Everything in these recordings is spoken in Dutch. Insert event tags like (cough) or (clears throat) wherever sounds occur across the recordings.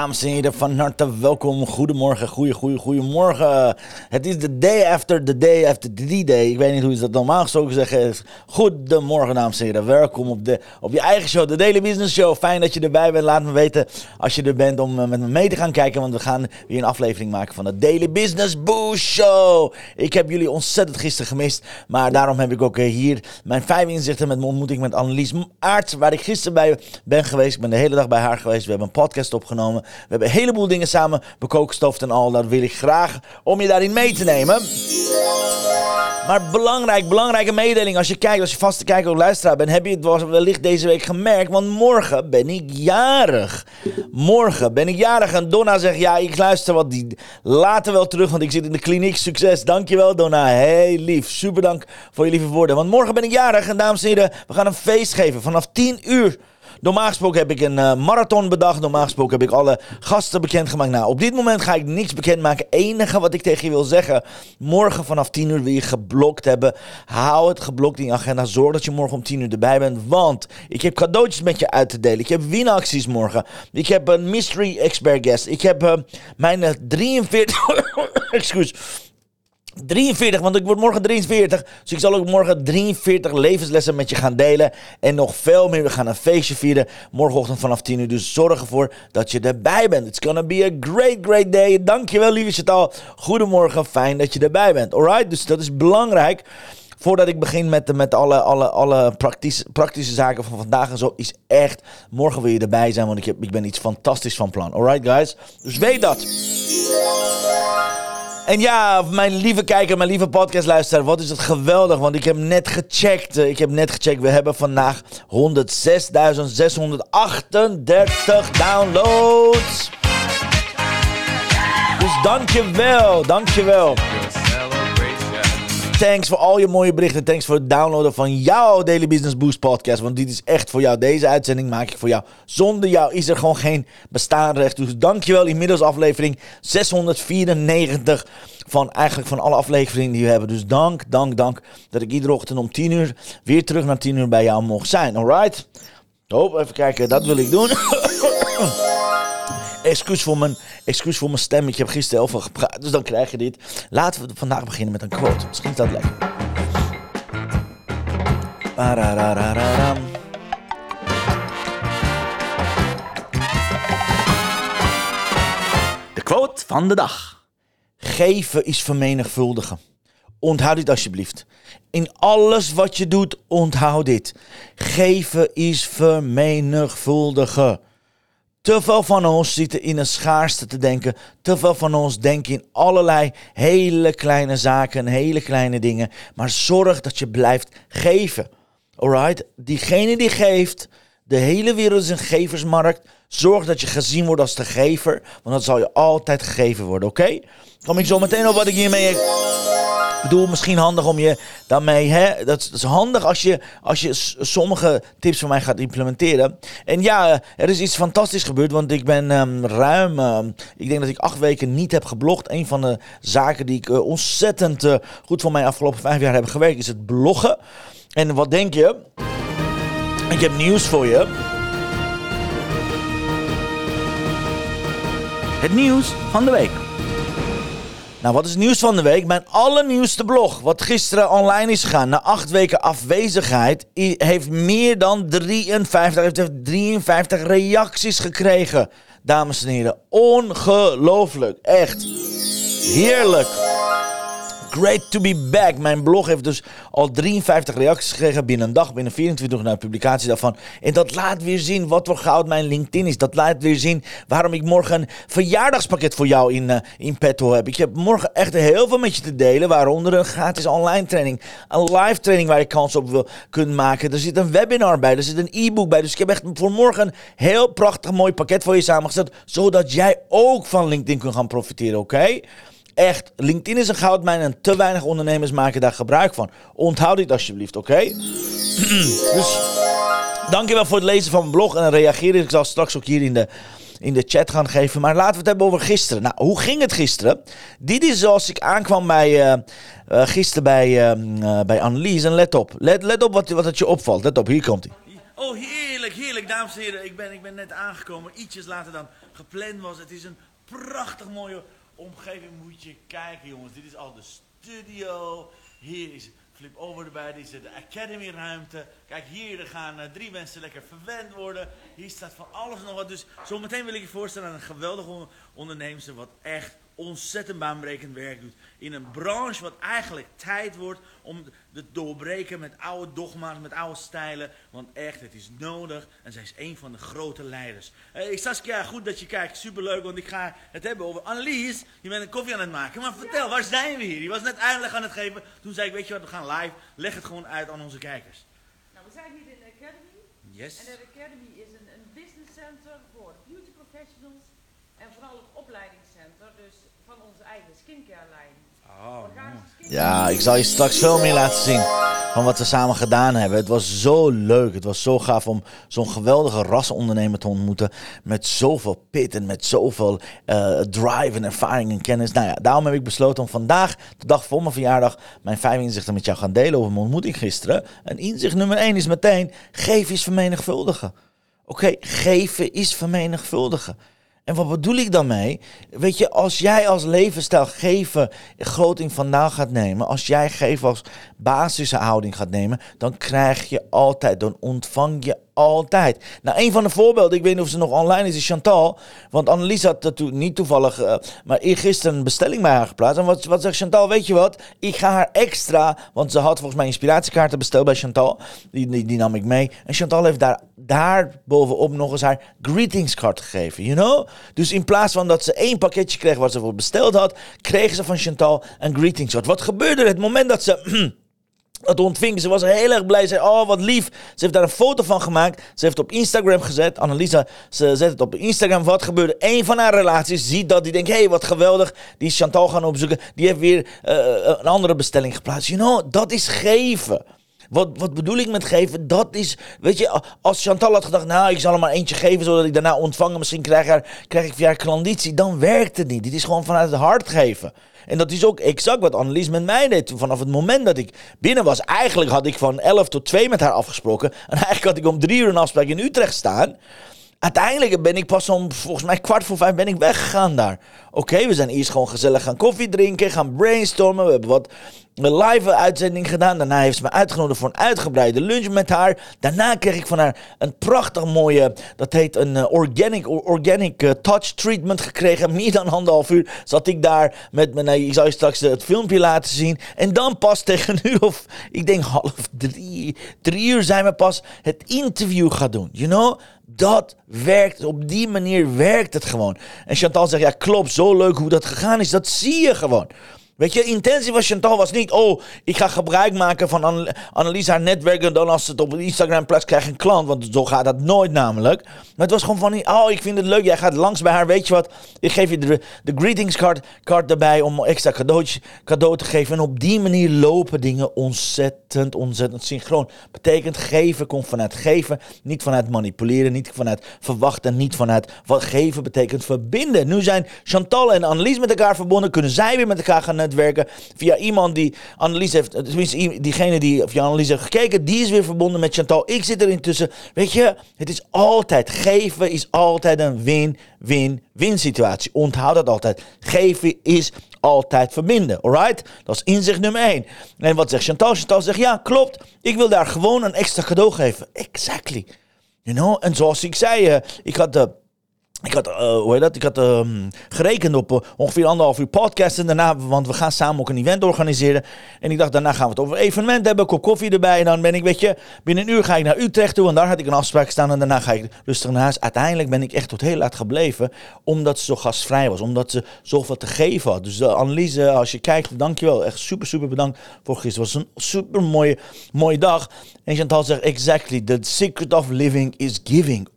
Dames en heren, van harte welkom. Goedemorgen, goeie, goeie, goedemorgen. Het is de day after the day after the day. Ik weet niet hoe je dat normaal gesproken zeggen. Goedemorgen, dames en heren. Welkom op, de, op je eigen show, de Daily Business Show. Fijn dat je erbij bent. Laat me weten als je er bent om eh, met me mee te gaan kijken. Want we gaan weer een aflevering maken van de Daily Business Boost Show. Ik heb jullie ontzettend gisteren gemist. Maar daarom heb ik ook eh, hier mijn vijf inzichten met mijn ontmoeting met Annelies Aert. Waar ik gisteren bij ben geweest. Ik ben de hele dag bij haar geweest. We hebben een podcast opgenomen. We hebben een heleboel dingen samen bekookstoofd en al. Dat wil ik graag om je daarin mee te nemen. Maar belangrijk, belangrijke mededeling. Als je kijkt, als je vaste kijker of luisteraar bent, heb je het wellicht deze week gemerkt. Want morgen ben ik jarig. Morgen ben ik jarig. En Donna zegt, ja, ik luister wat die later wel terug, want ik zit in de kliniek. Succes. Dankjewel, Donna. Heel lief. Super dank voor je lieve woorden. Want morgen ben ik jarig. En dames en heren, we gaan een feest geven vanaf 10 uur. Normaal gesproken heb ik een uh, marathon bedacht. Normaal gesproken heb ik alle gasten bekendgemaakt. Nou, op dit moment ga ik niks bekendmaken. enige wat ik tegen je wil zeggen. Morgen vanaf 10 uur wil je geblokt hebben. Hou het geblokt in je agenda. Zorg dat je morgen om 10 uur erbij bent. Want ik heb cadeautjes met je uit te delen. Ik heb winacties morgen. Ik heb een mystery expert guest. Ik heb uh, mijn 43... (coughs) excuus 43, want ik word morgen 43. Dus ik zal ook morgen 43 levenslessen met je gaan delen. En nog veel meer. We gaan een feestje vieren. Morgenochtend vanaf 10 uur. Dus zorg ervoor dat je erbij bent. It's gonna be a great, great day. Dankjewel, lieve Chantal. Goedemorgen. Fijn dat je erbij bent. Alright, dus dat is belangrijk. Voordat ik begin met, met alle, alle, alle praktische, praktische zaken van vandaag en zo, is echt. Morgen wil je erbij zijn, want ik, heb, ik ben iets fantastisch van plan. Alright, guys? Dus weet dat. En ja, mijn lieve kijker, mijn lieve podcastluisteraar, wat is het geweldig. Want ik heb net gecheckt. Ik heb net gecheckt. We hebben vandaag 106.638 downloads. Dus dankjewel, dankjewel. Thanks voor al je mooie berichten. Thanks voor het downloaden van jouw Daily Business Boost podcast. Want dit is echt voor jou. Deze uitzending maak ik voor jou. Zonder jou is er gewoon geen bestaanrecht. Dus dankjewel. Inmiddels aflevering 694 van eigenlijk van alle afleveringen die we hebben. Dus dank, dank, dank dat ik iedere ochtend om 10 uur weer terug naar 10 uur bij jou mocht zijn. Alright? Oh, even kijken. Dat wil ik doen. (laughs) Excuus voor, mijn, excuus voor mijn stem. Ik heb gisteren heel veel gepraat, dus dan krijg je dit. Laten we vandaag beginnen met een quote. Misschien is dat lekker. De quote van de dag. Geven is vermenigvuldigen. Onthoud dit alsjeblieft. In alles wat je doet, onthoud dit. Geven is vermenigvuldigen. Te veel van ons zitten in een schaarste te denken. Te veel van ons denken in allerlei hele kleine zaken, hele kleine dingen. Maar zorg dat je blijft geven. Alright? Diegene die geeft, de hele wereld is een geversmarkt. Zorg dat je gezien wordt als de gever, want dan zal je altijd gegeven worden, oké? Kom ik zo meteen op wat ik hiermee bedoel, misschien handig om je daarmee. Hè, dat, is handig als je, als je sommige tips van mij gaat implementeren. En ja, er is iets fantastisch gebeurd. Want ik ben um, ruim. Um, ik denk dat ik acht weken niet heb geblogd. Een van de zaken die ik uh, ontzettend uh, goed voor mij afgelopen vijf jaar heb gewerkt, is het bloggen. En wat denk je? Ik heb nieuws voor je. Het nieuws van de week. Nou, wat is het nieuws van de week? Mijn allernieuwste blog, wat gisteren online is gegaan, na acht weken afwezigheid, heeft meer dan 53, heeft 53 reacties gekregen. Dames en heren, ongelooflijk. Echt. Heerlijk. Great to be back. Mijn blog heeft dus al 53 reacties gekregen binnen een dag, binnen 24 uur na de publicatie daarvan. En dat laat weer zien wat voor goud mijn LinkedIn is. Dat laat weer zien waarom ik morgen een verjaardagspakket voor jou in, uh, in petto heb. Ik heb morgen echt heel veel met je te delen, waaronder een gratis online training, een live training waar je kans op wil kunnen maken. Er zit een webinar bij, er zit een e-book bij. Dus ik heb echt voor morgen een heel prachtig mooi pakket voor je samengesteld, zodat jij ook van LinkedIn kunt gaan profiteren, oké? Echt, LinkedIn is een goudmijn en te weinig ondernemers maken daar gebruik van. Onthoud dit alsjeblieft, oké? (clears throat) dus dankjewel voor het lezen van mijn blog en reageren. Ik zal straks ook hier in de, in de chat gaan geven. Maar laten we het hebben over gisteren. Nou, hoe ging het gisteren? Dit is zoals ik aankwam bij, uh, gisteren bij, uh, bij Annelies. En let op, let, let op wat, wat het je opvalt. Let op, hier komt hij. Oh, heerlijk, heerlijk, dames en heren. Ik ben, ik ben net aangekomen, ietsjes later dan gepland was. Het is een prachtig mooie omgeving moet je kijken, jongens. Dit is al de studio. Hier is Flip Over erbij. Dit is de Academy ruimte. Kijk, hier gaan uh, drie mensen lekker verwend worden. Hier staat van alles nog wat. Dus zometeen wil ik je voorstellen aan een geweldige ondernemer wat echt ontzettend baanbrekend werk doet. In een branche wat eigenlijk tijd wordt om te doorbreken met oude dogma's, met oude stijlen. Want echt, het is nodig. En zij is een van de grote leiders. Hey, Saskia, goed dat je kijkt. Superleuk, want ik ga het hebben over Annelies. Je bent een koffie aan het maken. Maar vertel, waar zijn we hier? Je was net uitleg aan het geven. Toen zei ik, weet je wat, we gaan live. Leg het gewoon uit aan onze kijkers. Nou, we zijn hier in de Academy. Yes. En de Academy is een, een business center voor beauty professionals. En vooral het opleidingscenter, dus van onze eigen skincare lijn. Oh, Ja, ik zal je straks veel meer laten zien van wat we samen gedaan hebben. Het was zo leuk. Het was zo gaaf om zo'n geweldige rassenondernemer te ontmoeten. Met zoveel pit en met zoveel uh, drive en ervaring en kennis. Nou ja, daarom heb ik besloten om vandaag, de dag voor mijn verjaardag, mijn vijf inzichten met jou gaan delen over mijn ontmoeting gisteren. En inzicht nummer één is meteen, geven is vermenigvuldigen. Oké, okay, geven is vermenigvuldigen. En wat bedoel ik dan mee? Weet je, als jij als levensstijl geven groot in vandaan gaat nemen, als jij geven als basishouding gaat nemen, dan krijg je altijd, dan ontvang je altijd. Nou, een van de voorbeelden, ik weet niet of ze nog online is, is Chantal. Want Annelies had dat niet toevallig, uh, maar eergisteren een bestelling bij haar geplaatst. En wat, wat zegt Chantal? Weet je wat? Ik ga haar extra, want ze had volgens mij inspiratiekaarten besteld bij Chantal. Die, die, nam ik mee. En Chantal heeft daar, daar bovenop nog eens haar greetingskaart gegeven, you know? Dus in plaats van dat ze één pakketje kreeg wat ze voor besteld had, kregen ze van Chantal een greetingskaart. Wat gebeurde er? Het moment dat ze (clears throat) dat ontving. Ze was heel erg blij. Ze zei, oh wat lief. Ze heeft daar een foto van gemaakt. Ze heeft op Instagram gezet. Annalisa, ze zet het op Instagram. Wat gebeurde? Een van haar relaties ziet dat. Die denkt, hé, hey, wat geweldig. Die is Chantal gaan opzoeken. Die heeft weer uh, een andere bestelling geplaatst. You know, dat is geven. Wat, wat bedoel ik met geven? Dat is, weet je, als Chantal had gedacht, nou, ik zal er maar eentje geven, zodat ik daarna ontvangen, misschien krijg, haar, krijg ik via haar klanditie, dan werkt het niet. Dit is gewoon vanuit het hart geven. En dat is ook exact wat Annelies met mij deed. Vanaf het moment dat ik binnen was, eigenlijk had ik van 11 tot 2 met haar afgesproken. En eigenlijk had ik om drie uur een afspraak in Utrecht staan. Uiteindelijk ben ik pas om, volgens mij kwart voor vijf ben ik weggegaan daar. Oké, we zijn eerst gewoon gezellig gaan koffie drinken, gaan brainstormen. We hebben wat live uitzending gedaan. Daarna heeft ze me uitgenodigd voor een uitgebreide lunch met haar. Daarna kreeg ik van haar een prachtig mooie, dat heet een uh, organic, organic uh, touch treatment gekregen. (laughs) Meer dan anderhalf uur zat ik daar met mijn, ik zal je straks het filmpje laten zien. En dan pas (laughs) tegen uur of, ik denk half drie, drie uur zijn we pas het interview gaan doen. You know? Dat werkt, op die manier werkt het gewoon. En Chantal zegt, ja klopt, zo leuk hoe dat gegaan is, dat zie je gewoon. Weet je, intentie van Chantal was niet, oh, ik ga gebruik maken van Anne Annelies haar netwerk en dan als het op Instagram plaats krijg ik een klant. Want zo gaat dat nooit namelijk. Maar het was gewoon van, oh, ik vind het leuk, jij gaat langs bij haar, weet je wat, ik geef je de, de greetingscard card erbij om extra cadeautje, cadeau te geven. En op die manier lopen dingen ontzettend, ontzettend synchroon. Betekent geven komt vanuit geven, niet vanuit manipuleren, niet vanuit verwachten, niet vanuit wat geven betekent verbinden. Nu zijn Chantal en Annelies met elkaar verbonden, kunnen zij weer met elkaar gaan netwerken via iemand die Annelies heeft, tenminste diegene die via Annelies heeft gekeken, die is weer verbonden met Chantal. Ik zit er intussen. Weet je, het is altijd, geven is altijd een win-win-win situatie. Onthoud dat altijd. Geven is altijd verbinden, alright? Dat is inzicht nummer één. En wat zegt Chantal? Chantal zegt, ja, klopt. Ik wil daar gewoon een extra cadeau geven. Exactly. You know? En zoals ik zei, uh, ik had de Ik had, eh, hoe heet dat? Ik had ehm, gerekend op eh, ongeveer anderhalf uur podcast. En daarna, want we gaan samen ook een event organiseren. En ik dacht, daarna gaan we het over evenement hebben. Kop koffie erbij. En dan ben ik, weet je, binnen een uur ga ik naar Utrecht toe. En daar had ik een afspraak staan. En daarna ga ik rustig naar huis. Uiteindelijk ben ik echt tot heel laat gebleven. Omdat ze zo gastvrij was. Omdat ze zoveel te geven had. Dus Anneliese, als je kijkt, dankjewel. Echt super, super bedankt voor gisteren. Het was een super mooie, mooie dag. En Chantal zegt, exactly. The secret of living is giving.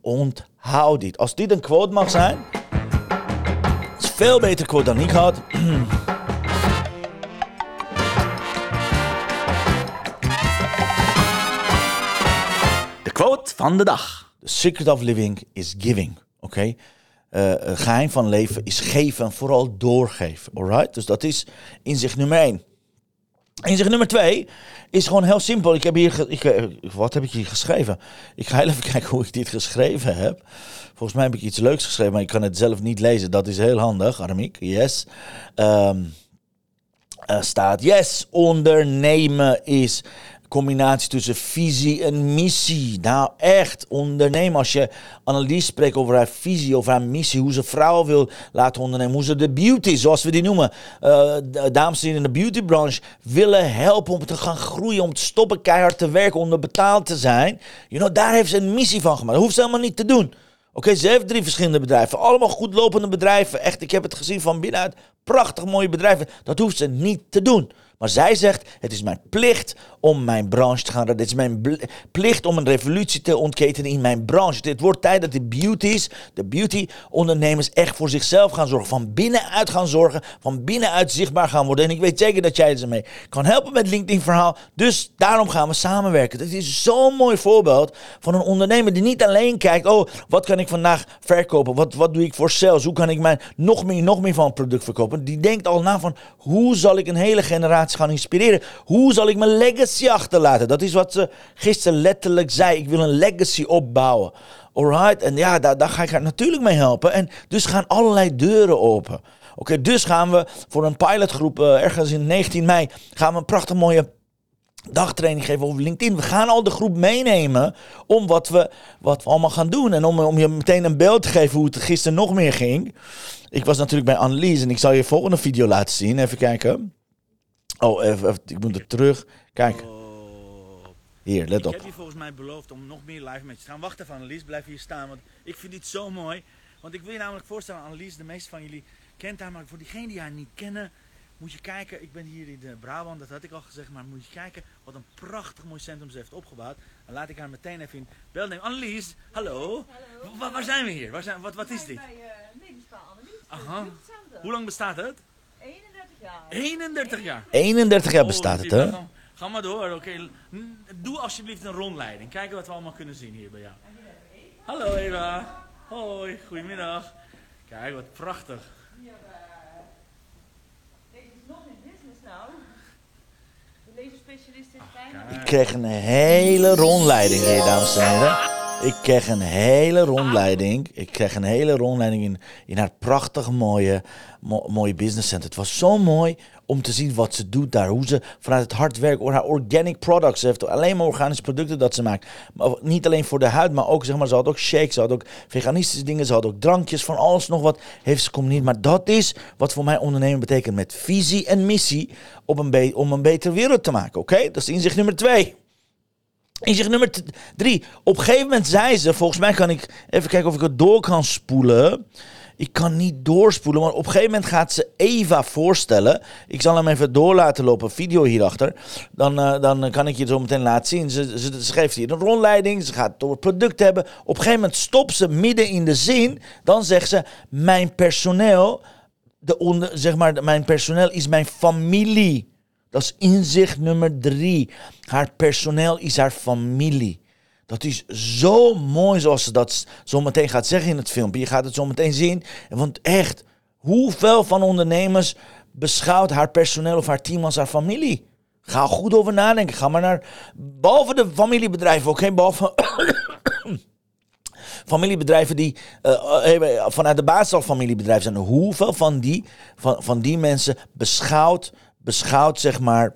Onthoud dit. Als dit een quote mag zijn... is veel beter quote dan ik had. De quote van de dag. The secret of living is giving. Oké? Eh, het geheim van leven is geven en vooral doorgeven. Alright? Dus dat is inzicht nummer één. Inzicht nummer twee is gewoon heel simpel. Ik heb hier, ik, eh, wat heb ik hier geschreven? Ik ga (laughs) even kijken hoe ik dit geschreven heb. Volgens mij heb ik iets leuks geschreven, maar ik kan het zelf niet lezen. Dat is heel handig, Aramiek. Yes. Er staat, yes, ondernemen is combinatie tussen visie en missie. Nou, echt, ondernemen. Als je Annelies spreekt over haar visie, over haar missie, hoe ze vrouwen wil laten ondernemen, hoe ze de beauty, zoals we die noemen, de dames in de beautybranche willen helpen om te gaan groeien, om te stoppen keihard te werken, om betaald te zijn. You know, daar heeft ze een missie van gemaakt. Dat hoeft ze helemaal niet te doen. Oké, ze heeft drie verschillende bedrijven. Allemaal goed lopende bedrijven. Echt, ik heb het gezien van binnenuit. Prachtig mooie bedrijven. Dat hoeft ze niet te doen. Maar zij zegt, het is mijn plicht om mijn branche te gaan redden. Het is mijn plicht om een revolutie te ontketenen in mijn branche. Het wordt tijd dat de beauties, de beauty ondernemers echt voor zichzelf gaan zorgen. Van binnenuit gaan zorgen. Van binnenuit zichtbaar gaan worden. En ik weet zeker dat jij ze mee kan helpen met LinkedIn verhaal. Dus daarom gaan we samenwerken. Het is zo'n mooi voorbeeld van een ondernemer die niet alleen kijkt. Oh, wat kan ik vandaag verkopen? Wat, wat doe ik voor sales? Hoe kan ik mijn nog meer, nog meer van product verkopen? Die denkt al na van hoe zal ik een hele generatie gaan inspireren? Hoe zal ik mijn legacy achterlaten? Dat is wat ze gisteren letterlijk zei. Ik wil een legacy opbouwen. Alright, en ja, daar, ga ik haar natuurlijk mee helpen. En dus gaan allerlei deuren open. Oké, dus gaan we voor een pilotgroep eh, ergens in 19 mei gaan we een prachtig mooie dagtraining geven over LinkedIn. We gaan al de groep meenemen om wat we, wat we allemaal gaan doen. En om, om je meteen een beeld te geven hoe het gisteren nog meer ging. Ik was natuurlijk bij Annelies en ik zal je volgende video laten zien. Even kijken. Oh, even, even- ik moet er terug. Kijk, hier, let Ik op. heb je volgens mij beloofd om nog meer live met je te gaan. Wacht even Annelies, blijf hier staan. Want ik vind dit zo mooi. Want ik wil je namelijk voorstellen, Annelies, de meeste van jullie kent haar. Maar voor diegenen die haar niet kennen, moet je kijken. Ik ben hier in de Brabant, dat had ik al gezegd. Maar moet je kijken wat een prachtig mooi centrum ze heeft opgebouwd. Dan laat ik haar meteen even in beeld nemen. Annelies, hallo. Hallo. Wa- waar zijn we hier? Waar zijn, wat, wat is dit? Bij uh, Levenspaal Annelies. Aha. Hoe lang bestaat het? 31 jaar. 31 jaar. 31 jaar bestaat Oh, het, hè? Ga, ga maar door, oké. Doe alsjeblieft een rondleiding. Kijken wat we allemaal kunnen zien hier bij jou. Hallo Eva. Hoi, goedemiddag. Kijk, wat prachtig. Hier, eh, deze is nog in business nou. De laserspecialist is bijna. Kijk. Ik kreeg een hele rondleiding hier, dames en heren. Ik kreeg een hele rondleiding. Ik kreeg een hele rondleiding in, in haar prachtig mooie, mo- mooie business center. Het was zo mooi om te zien wat ze doet daar. Hoe ze vanuit het hard werkt. Or haar organic products. Heeft alleen maar organische producten dat ze maakt. Maar niet alleen voor de huid, maar ook, zeg maar, ze had ook shakes. Ze had ook veganistische dingen. Ze had ook drankjes. Van alles nog wat heeft ze combineerd. Maar dat is wat voor mij ondernemen betekent. Met visie en missie op een om een betere wereld te maken. Oké? Dat is inzicht nummer twee. Inzicht nummer t- drie. Op een gegeven moment zei ze, volgens mij kan ik even kijken of ik het door kan spoelen. Ik kan niet doorspoelen, maar op een gegeven moment gaat ze Eva voorstellen. Ik zal hem even door laten lopen, video hierachter. Dan, eh, dan kan ik je zo meteen laten zien. Ze, ze, geeft hier een rondleiding, ze gaat het het product hebben. Op een gegeven moment stopt ze midden in de zin. Dan zegt ze, mijn personeel, de onder, zeg maar, mijn personeel is mijn familie. Dat is inzicht nummer drie. Haar personeel is haar familie. Dat is zo mooi zoals ze dat zo meteen gaat zeggen in het filmpje. Je gaat het zo meteen zien. Want echt, hoeveel van ondernemers beschouwt haar personeel of haar team als haar familie? Ga goed over nadenken. Ga maar naar. Behalve de familiebedrijven, oké? Behalve. (coughs) familiebedrijven die eh, eh, vanuit de basis familiebedrijven zijn. Hoeveel van die, van, van die mensen beschouwt, beschouwt zeg maar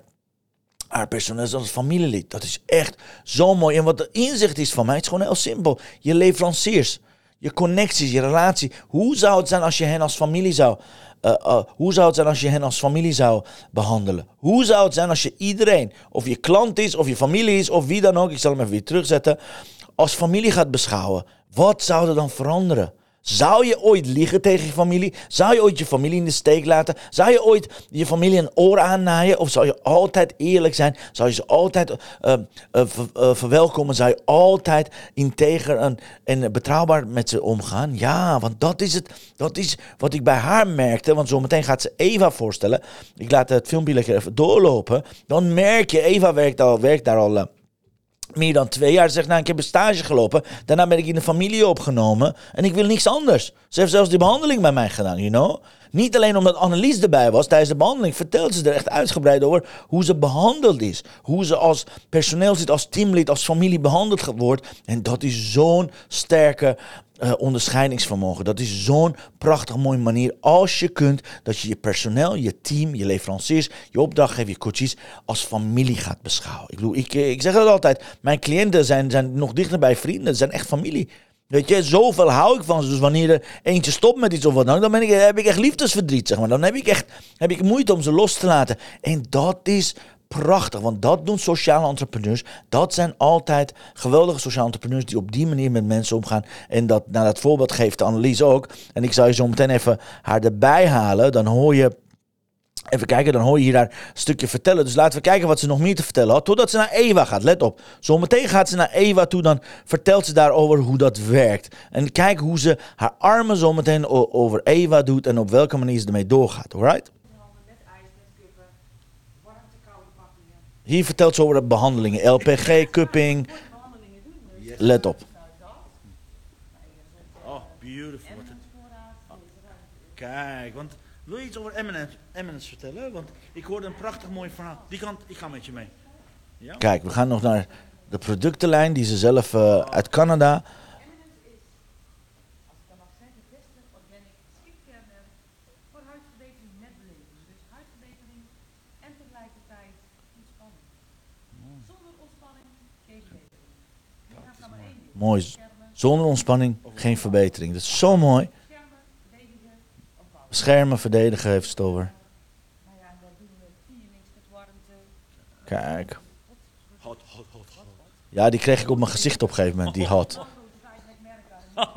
haar personeel als familielid. Dat is echt zo mooi. En wat de inzicht is van mij, het is gewoon heel simpel. Je leveranciers. Je connecties, je relatie. Hoe zou het zijn als je hen als familie zou... eh, eh, hoe zou het zijn als je hen als familie zou behandelen? Hoe zou het zijn als je iedereen, of je klant is, of je familie is, of wie dan ook, ik zal hem even weer terugzetten, als familie gaat beschouwen? Wat zou er dan veranderen? Zou je ooit liegen tegen je familie? Zou je ooit je familie in de steek laten? Zou je ooit je familie een oor aannaaien? Of zou je altijd eerlijk zijn? Zou je ze altijd eh, eh, eh, verwelkomen? Zou je altijd integer en, en betrouwbaar met ze omgaan? Ja, want dat is, het, dat is wat ik bij haar merkte. Want zometeen gaat ze Eva voorstellen. Ik laat het filmpje lekker even doorlopen. Dan merk je, Eva werkt, al, werkt daar al... meer dan twee jaar. Ze zegt, nou, ik heb een stage gelopen. Daarna ben ik in de familie opgenomen. En ik wil niks anders. Ze heeft zelfs die behandeling bij mij gedaan, you know. Niet alleen omdat Annelies erbij was tijdens de behandeling. Vertelt ze er echt uitgebreid over hoe ze behandeld is. Hoe ze als personeel zit, als teamlid, als familie behandeld wordt. En dat is zo'n sterke eh, onderscheidingsvermogen. Dat is zo'n prachtig mooie manier. Als je kunt, dat je je personeel, je team, je leveranciers, je opdrachtgever, je coaches als familie gaat beschouwen. Ik, bedoel, ik, eh, ik zeg het altijd. Mijn cliënten zijn, zijn nog dichter bij vrienden. Zijn echt familie. Weet je, zoveel hou ik van ze. Dus wanneer er eentje stopt met iets of wat dan, dan ben ik, heb ik echt liefdesverdriet, zeg maar. Dan heb ik echt heb ik moeite om ze los te laten. En dat is prachtig, want dat doen sociale entrepreneurs. Dat zijn altijd geweldige sociale entrepreneurs die op die manier met mensen omgaan. En dat, nou, dat voorbeeld geeft Annelies ook. En ik zal je zo meteen even haar erbij halen. Dan hoor je Even kijken, dan hoor je hier een stukje vertellen. Dus laten we kijken wat ze nog meer te vertellen had. Totdat ze naar Eva gaat. Let op. Zometeen gaat ze naar Eva toe. Dan vertelt ze daarover hoe dat werkt. En kijk hoe ze haar armen zometeen over Eva doet. En op welke manier ze ermee doorgaat. Alright? Hier vertelt ze over de behandelingen. LPG, cupping. Let op. Oh, beautiful. Kijk, want wil je iets over Eminence, Eminence vertellen? Want ik hoorde een prachtig mooi verhaal. Die kant, ik ga met je mee. Ja? Kijk, we gaan nog naar de productenlijn die ze zelf eh, uit Canada. Eminence is, als ik dan mag zeggen, het beste organic skincare merk voor huidverbetering met beleving. Dus huidverbetering en tegelijkertijd ontspanning. Zonder ontspanning geen verbetering. Je gaat maar één ding. Mooi. Zonder ontspanning geen verbetering. Dat is zo mooi. beschermen, verdedigen, heeft het over. Nou ja, en dat doen we feelings met warmte. Kijk. Hot, hot, hot, hot. Ja, die kreeg ik op mijn gezicht op een gegeven moment, die hot.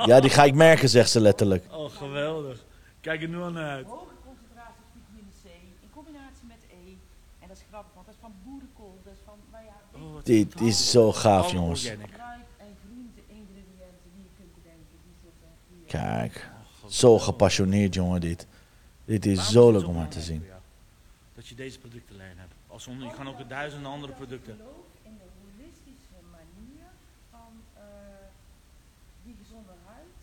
Ja, die ga ik merken, zegt ze letterlijk. Oh, geweldig. Kijk er nu aan uit. Hoge concentratie vitamine C in combinatie met E. En dat is grappig, want dat is van boerenkool. Dat is van, nou ja, Oh, Dit is zo gaaf, jongens. organic. fruit en groente ingrediënten die je kunt bedenken. Die zitten hier. Kijk, zo gepassioneerd, jongen, dit. Dit is Waarom zo leuk om maar te zien. jou Dat je deze productenlijn hebt. Als onder, je kan ook de duizenden andere producten. Ik geloof in de holistische manier van eh, die gezonde huid.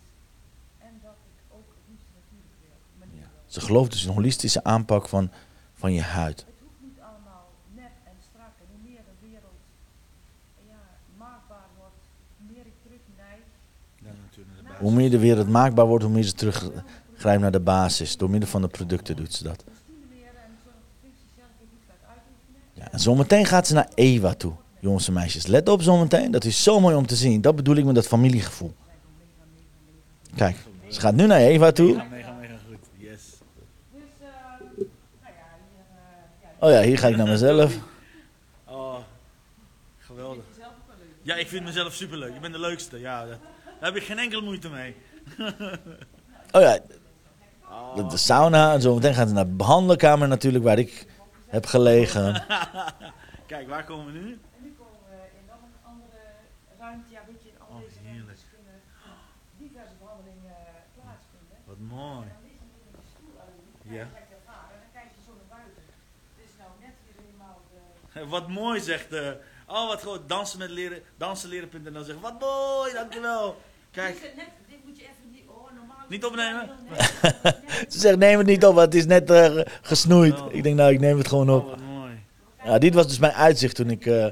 En dat ik ook het liefst natuurlijk weer manier Ja. wil. Ze gelooft dus in een holistische aanpak van, van je huid. Het hoeft niet allemaal nep en strak. En hoe meer de wereld ja, maakbaar wordt, hoe meer ik terugneig. Ja, natuurlijk. de Hoe meer de wereld maakbaar wordt, hoe meer ze teruggrijpt naar de basis. Door middel van de producten doet ze dat. Ja, en zometeen gaat ze naar Eva toe. Jongens en meisjes, let op zometeen. Dat is zo mooi om te zien. Dat bedoel ik met dat familiegevoel. Kijk, ze gaat nu naar Eva toe. Oh ja, hier ga ik naar mezelf. Oh, geweldig. Ja, ik vind mezelf superleuk. Ik ben de leukste. Ja, dat, daar heb ik geen enkele moeite mee. (laughs) Oh ja, de, de sauna. En zometeen gaat ze naar de behandelkamer natuurlijk, waar ik heb gelegen. (laughs) Kijk, waar komen we nu? En nu komen we in dan een andere ruimte. Ja, weet je, in al Oh, deze ruimtes kunnen diverse behandelingen eh, plaatsvinden. Wat mooi. En dan een stoel. Ja. Je ervaren en dan kijk je zo naar buiten. Het is nou net weer helemaal de... (laughs) Wat mooi zegt. eh oh, wat goed. Dansen met leren. Dansen leren.nl zegt. Wat mooi, dankjewel. Kijk. Dit, is net, dit moet je even niet... Oh, normaal... Niet opnemen? (laughs) Ze zegt, neem het niet op, want het is net eh, gesnoeid. Ik denk, nou, ik neem het gewoon Oh, op. mooi. Ja, dit was dus mijn uitzicht toen ik eh,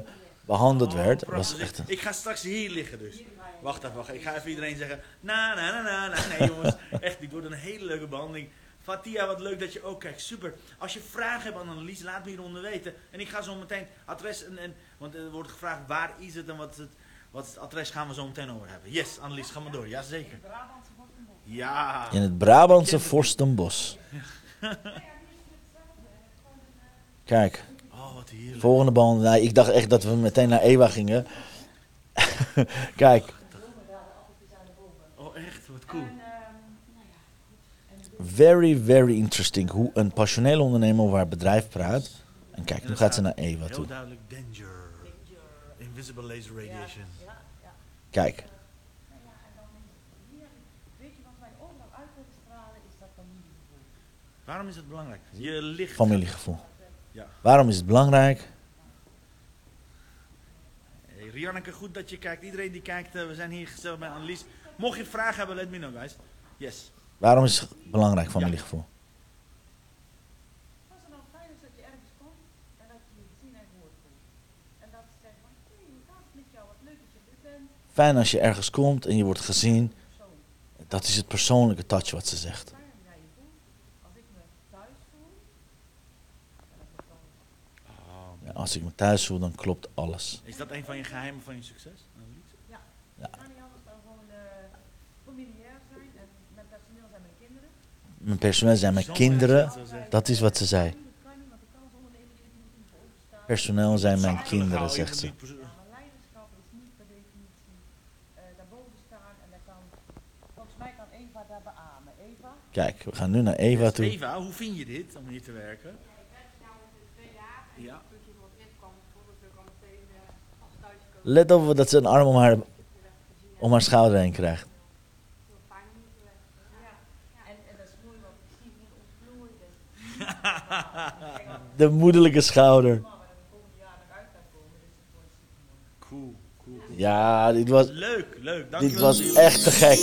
behandeld Oh, werd. Was echt... een- Ik ga straks hier liggen dus. Wacht even, wacht. Ik ga even iedereen zeggen. Na, na, na, na, na. Nee jongens, (laughs) echt, dit wordt een hele leuke behandeling. Fatia, wat leuk dat je ook kijkt. Super. Als je vragen hebt aan Annelies, laat me hieronder weten. En ik ga zo meteen adres en, en want er wordt gevraagd waar is het en wat is het. Wat is het adres gaan we zo meteen over hebben. Yes, Annelies, ga maar door. Jazeker. Ja. In het Brabantse Vorstenbos. Kijk, Oh, wat heerlijk. volgende bal. Nou, ik dacht echt dat we meteen naar Ewa gingen. (laughs) Kijk, Oh, echt? Wat cool. En, ehm, nou ja, very, very interesting hoe een passionele ondernemer over haar bedrijf praat. En kijk, nu gaat ze naar Ewa Heel toe. duidelijk danger. Invisible laser radiation. ja, ja. Kijk, ja, en dan is hier, weet je wat wij overal uit willen stralen, is dat familiegevoel. Waarom is het belangrijk? Je licht. familiegevoel. Ja. Waarom is het belangrijk? Hey, Rianneke, goed dat je kijkt. Iedereen die kijkt, eh, we zijn hier gezellig bij Annelies. Mocht je vragen hebben, let me know, guys. Yes. Waarom is het belangrijk, familiegevoel het nou fijn is dat je ergens komt en dat je je gezien en gehoord voelt. En dat ze zeggen van, hé, hoe gaat het met jou? Wat leuk dat je er bent. Fijn als je ergens komt en je wordt gezien. Dat is het persoonlijke touch wat ze zegt. Ja, als ik me thuis voel, dan klopt alles. Is dat een van je geheimen van je succes? Annelies? Ik kan niet anders dan gewoon eh, familiair zijn en mijn personeel zijn mijn kinderen. Mijn personeel zijn mijn kinderen. dat is wat ze zei. Personeel zijn mijn kinderen, je zegt ze. niet perso- Ja, maar leiderschap is niet per definitie eh, daarboven staan en daar kan, volgens mij kan Eva daar beamen. Eva? Kijk, we gaan nu naar Eva toe. Eva, hoe vind je dit om hier te werken? Jaar en Ja. eh, Let op dat ze een arm om haar, om haar schouder heen krijgt. Dus De moederlijke schouder. Cool, cool. Ja, dit was, Leuk, leuk. dit was echt te gek.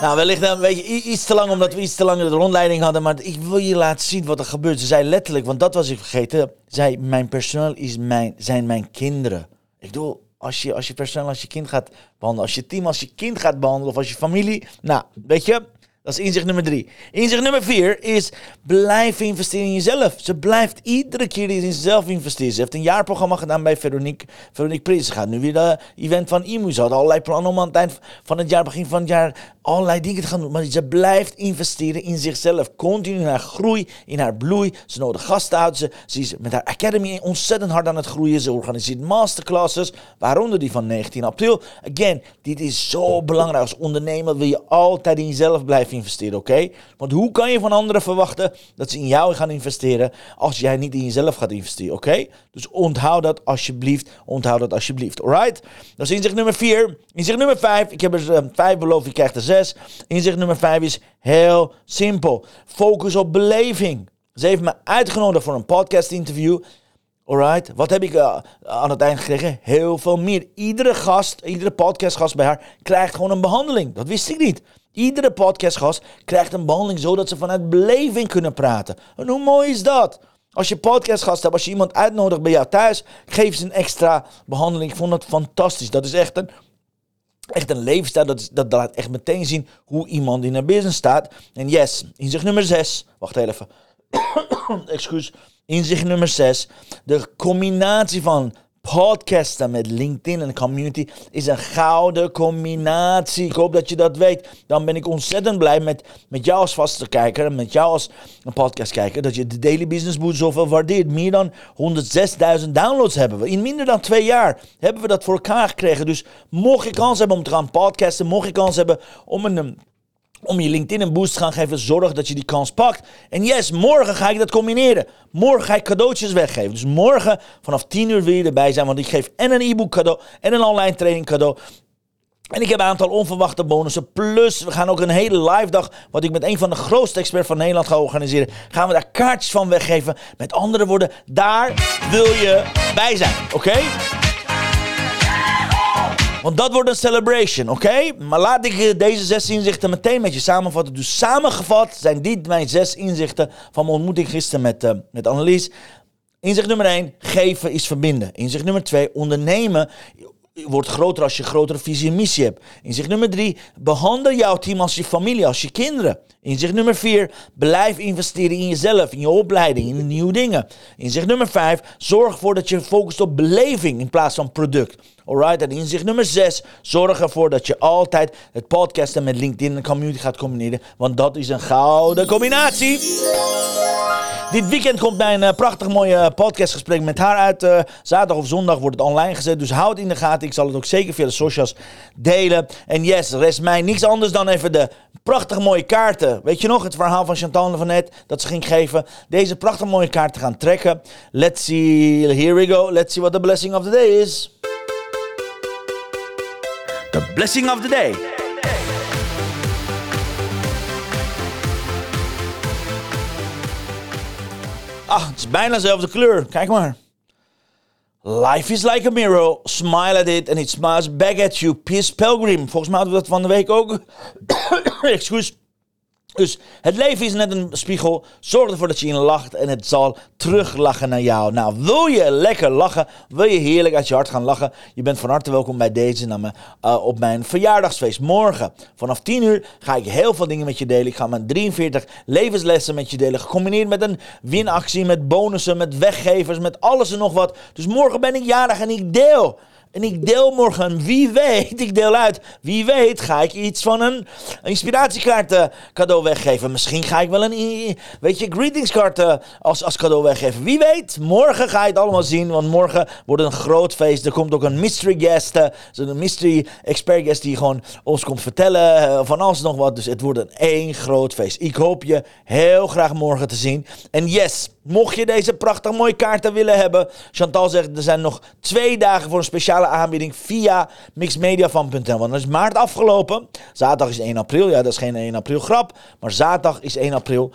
Nou, wellicht een beetje i- iets te lang, omdat we iets te lang de rondleiding hadden. Maar ik wil je laten zien wat er gebeurt. Ze zei letterlijk, want dat was ik vergeten. Zei, mijn personeel is mijn, zijn mijn kinderen. Ik bedoel, als je, als je personeel als je kind gaat behandelen. Als je team als je kind gaat behandelen. Of als je familie. Nou, weet je... Dat is inzicht nummer drie. Inzicht nummer vier is blijf investeren in jezelf. Ze blijft iedere keer in zichzelf investeren. Ze heeft een jaarprogramma gedaan bij Veronique, Veronique Prins. Ze gaat nu weer de event van IMU. Ze had allerlei plannen om aan het eind van het jaar, begin van het jaar, allerlei dingen te gaan doen. Maar ze blijft investeren in zichzelf. Continu in haar groei, in haar bloei. Ze nodigt gasten uit. Ze, ze is met haar academy ontzettend hard aan het groeien. Ze organiseert masterclasses, waaronder die van 19 april. Again, dit is zo belangrijk. Als ondernemer wil je altijd in jezelf blijven investeren, oké? Want hoe kan je van anderen verwachten dat ze in jou gaan investeren als jij niet in jezelf gaat investeren, oké? Dus onthoud dat alsjeblieft. Onthoud dat alsjeblieft, alright? Dat is inzicht nummer 4. Inzicht nummer 5. Ik heb er eh, vijf beloofd, je krijgt er 6. Inzicht nummer 5 is heel simpel. Focus op beleving. Ze heeft me uitgenodigd voor een podcast interview. Alright, wat heb ik eh, aan het eind gekregen? Heel veel meer. Iedere gast, iedere podcastgast bij haar krijgt gewoon een behandeling. Dat wist ik niet. Iedere podcastgast krijgt een behandeling zodat ze vanuit beleving kunnen praten. En hoe mooi is dat? Als je podcastgast hebt, als je iemand uitnodigt bij jou thuis, geef ze een extra behandeling. Ik vond dat fantastisch. Dat is echt een, echt een levensstijl. Dat, dat laat echt meteen zien hoe iemand in haar business staat. En yes, inzicht nummer 6. Wacht even. (coughs) Excuus. Inzicht nummer 6. De combinatie van podcasten met LinkedIn en community is een gouden combinatie. Ik hoop dat je dat weet. Dan ben ik ontzettend blij met, met jou als vaste kijker en met jou als een podcastkijker. Dat je de Daily Business Boost zoveel waardeert. Meer dan 106.000 downloads hebben we. In minder dan twee jaar hebben we dat voor elkaar gekregen. Dus mocht je kans hebben om te gaan podcasten, mocht je kans hebben om een... om je LinkedIn een boost te gaan geven, zorg dat je die kans pakt. En yes, morgen ga ik dat combineren. Morgen ga ik cadeautjes weggeven. Dus morgen vanaf 10 uur wil je erbij zijn, want ik geef en een e-book cadeau en een online training cadeau. En ik heb een aantal onverwachte bonussen. Plus, we gaan ook een hele live dag, wat ik met een van de grootste experts van Nederland ga organiseren. Gaan we daar kaartjes van weggeven. Met andere woorden, daar wil je bij zijn. Oké? Want dat wordt een celebration, oké? Maar laat ik eh, deze zes inzichten meteen met je samenvatten. Dus samengevat zijn dit mijn zes inzichten van mijn ontmoeting gisteren met, eh, met Annelies. Inzicht nummer 1, geven is verbinden. Inzicht nummer 2, ondernemen wordt groter als je grotere visie en missie hebt. Inzicht nummer drie, behandel jouw team als je familie, als je kinderen. Inzicht nummer vier, blijf investeren in jezelf, in je opleiding, in nieuwe dingen. Inzicht nummer vijf, zorg ervoor dat je focust op beleving in plaats van product. Alright, en inzicht nummer 6. Zorg ervoor dat je altijd het podcasten met LinkedIn en community gaat combineren. Want dat is een gouden combinatie. Dit weekend komt mijn uh, prachtig mooie podcastgesprek met haar uit. Uh, zaterdag of zondag wordt het online gezet. Dus houd in de gaten. Ik zal het ook zeker via de socials delen. En yes, rest mij niks anders dan even de prachtig mooie kaarten. Weet je nog het verhaal van Chantal van net dat ze ging geven? Deze prachtig mooie kaarten gaan trekken. Let's see. Here we go. Let's see what the blessing of the day is. The blessing of the day. Ah, het is bijna dezelfde kleur. Kijk maar. Life is like a mirror. Smile at it and it smiles back at you. Peace Pilgrim. Volgens mij hadden we dat van de week ook. (coughs) Excuus. Dus het leven is net een spiegel. Zorg ervoor dat je in lacht en het zal teruglachen naar jou. Nou, wil je lekker lachen? Wil je heerlijk uit je hart gaan lachen? Je bent van harte welkom bij deze naar uh, op mijn verjaardagsfeest. Morgen vanaf 10 uur ga ik heel veel dingen met je delen. Ik ga mijn 43 levenslessen met je delen. Gecombineerd met een winactie, met bonussen, met weggevers, met alles en nog wat. Dus morgen ben ik jarig en ik deel. En ik deel morgen, wie weet, ik deel uit. Wie weet ga ik iets van een inspiratiekaart uh, cadeau weggeven. Misschien ga ik wel een, weet je, greetingskaart uh, als, als cadeau weggeven. Wie weet, morgen ga je het allemaal zien. Want morgen wordt een groot feest. Er komt ook een mystery guest, uh, een mystery expert guest die gewoon ons komt vertellen van alles nog wat. Dus het wordt een één groot feest. Ik hoop je heel graag morgen te zien. En yes, mocht je deze prachtig mooie kaarten willen hebben. Chantal zegt, er zijn nog twee dagen voor een speciale aanbieding via mixmediafan.nl. Want dan is maart afgelopen. Zaterdag is 1 april. Ja, dat is geen 1 april grap. Maar zaterdag is 1 april.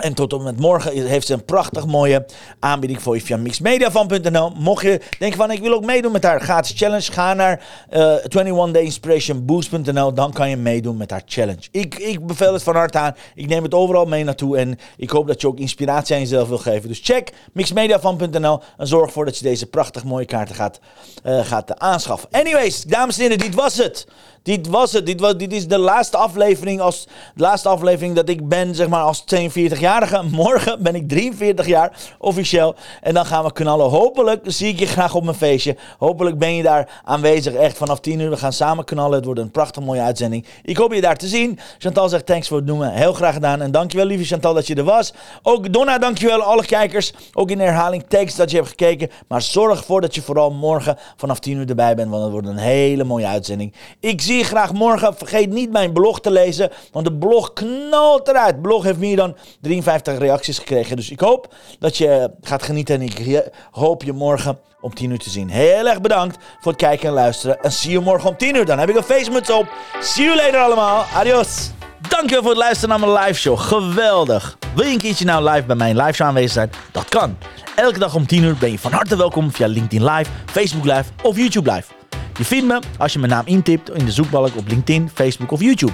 En tot en met morgen heeft ze een prachtig mooie aanbieding voor je via mixmediafan.nl. Mocht je denken van ik wil ook meedoen met haar gratis challenge, ga naar uh, 21dayinspirationboost.nl. Dan kan je meedoen met haar challenge. Ik, ik beveel het van harte aan. Ik neem het overal mee naartoe en ik hoop dat je ook inspiratie aan jezelf wil geven. Dus check mixmediafan.nl en zorg ervoor dat je deze prachtig mooie kaarten gaat, uh, gaat aanschaffen. Anyways, dames en heren, dit was het. Dit was het. Dit, was, dit is de laatste aflevering als de laatste aflevering dat ik ben, zeg maar, als 42-jarige. Morgen ben ik 43 jaar, officieel. En dan gaan we knallen. Hopelijk zie ik je graag op mijn feestje. Hopelijk ben je daar aanwezig, echt vanaf 10 uur. We gaan samen knallen. Het wordt een prachtig mooie uitzending. Ik hoop je daar te zien. Chantal zegt thanks voor het noemen. Heel graag gedaan. En dankjewel, lieve Chantal, dat je er was. Ook Donna, dankjewel. Alle kijkers. Ook in herhaling, thanks dat je hebt gekeken. Maar zorg ervoor dat je vooral morgen vanaf 10 uur erbij bent. Want het wordt een hele mooie uitzending. Ik zie je graag morgen. Vergeet niet mijn blog te lezen, want de blog knalt eruit. De blog heeft meer dan 53 reacties gekregen. Dus ik hoop dat je gaat genieten en ik hoop je morgen om 10 uur te zien. Heel erg bedankt voor het kijken en luisteren. En zie je morgen om 10 uur. Dan heb ik een feestmuts op. See you later allemaal. Adios. Dankjewel voor het luisteren naar mijn live show. Geweldig. Wil je een keertje nou live bij mijn live show aanwezig zijn? Dat kan. Elke dag om 10 uur ben je van harte welkom via LinkedIn Live, Facebook Live of YouTube Live. Je vindt me als je mijn naam intipt in de zoekbalk op LinkedIn, Facebook of YouTube.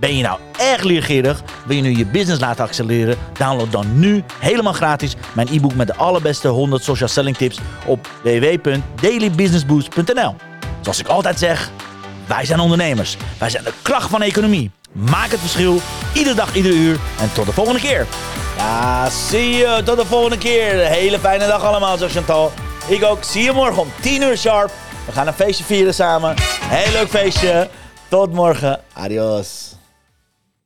Ben je nou erg leergierig? Wil je nu je business laten accelereren? Download dan nu helemaal gratis mijn e-book met de allerbeste 100 social selling tips op www.dailybusinessboost.nl. Zoals ik altijd zeg, wij zijn ondernemers. Wij zijn de kracht van de economie. Maak het verschil, iedere dag, iedere uur. En tot de volgende keer. Ja, zie je. Tot de volgende keer. Hele fijne dag allemaal, zo Chantal. Ik ook. Zie je morgen om 10 uur sharp. We gaan een feestje vieren samen. Heel leuk feestje. Tot morgen. Adios.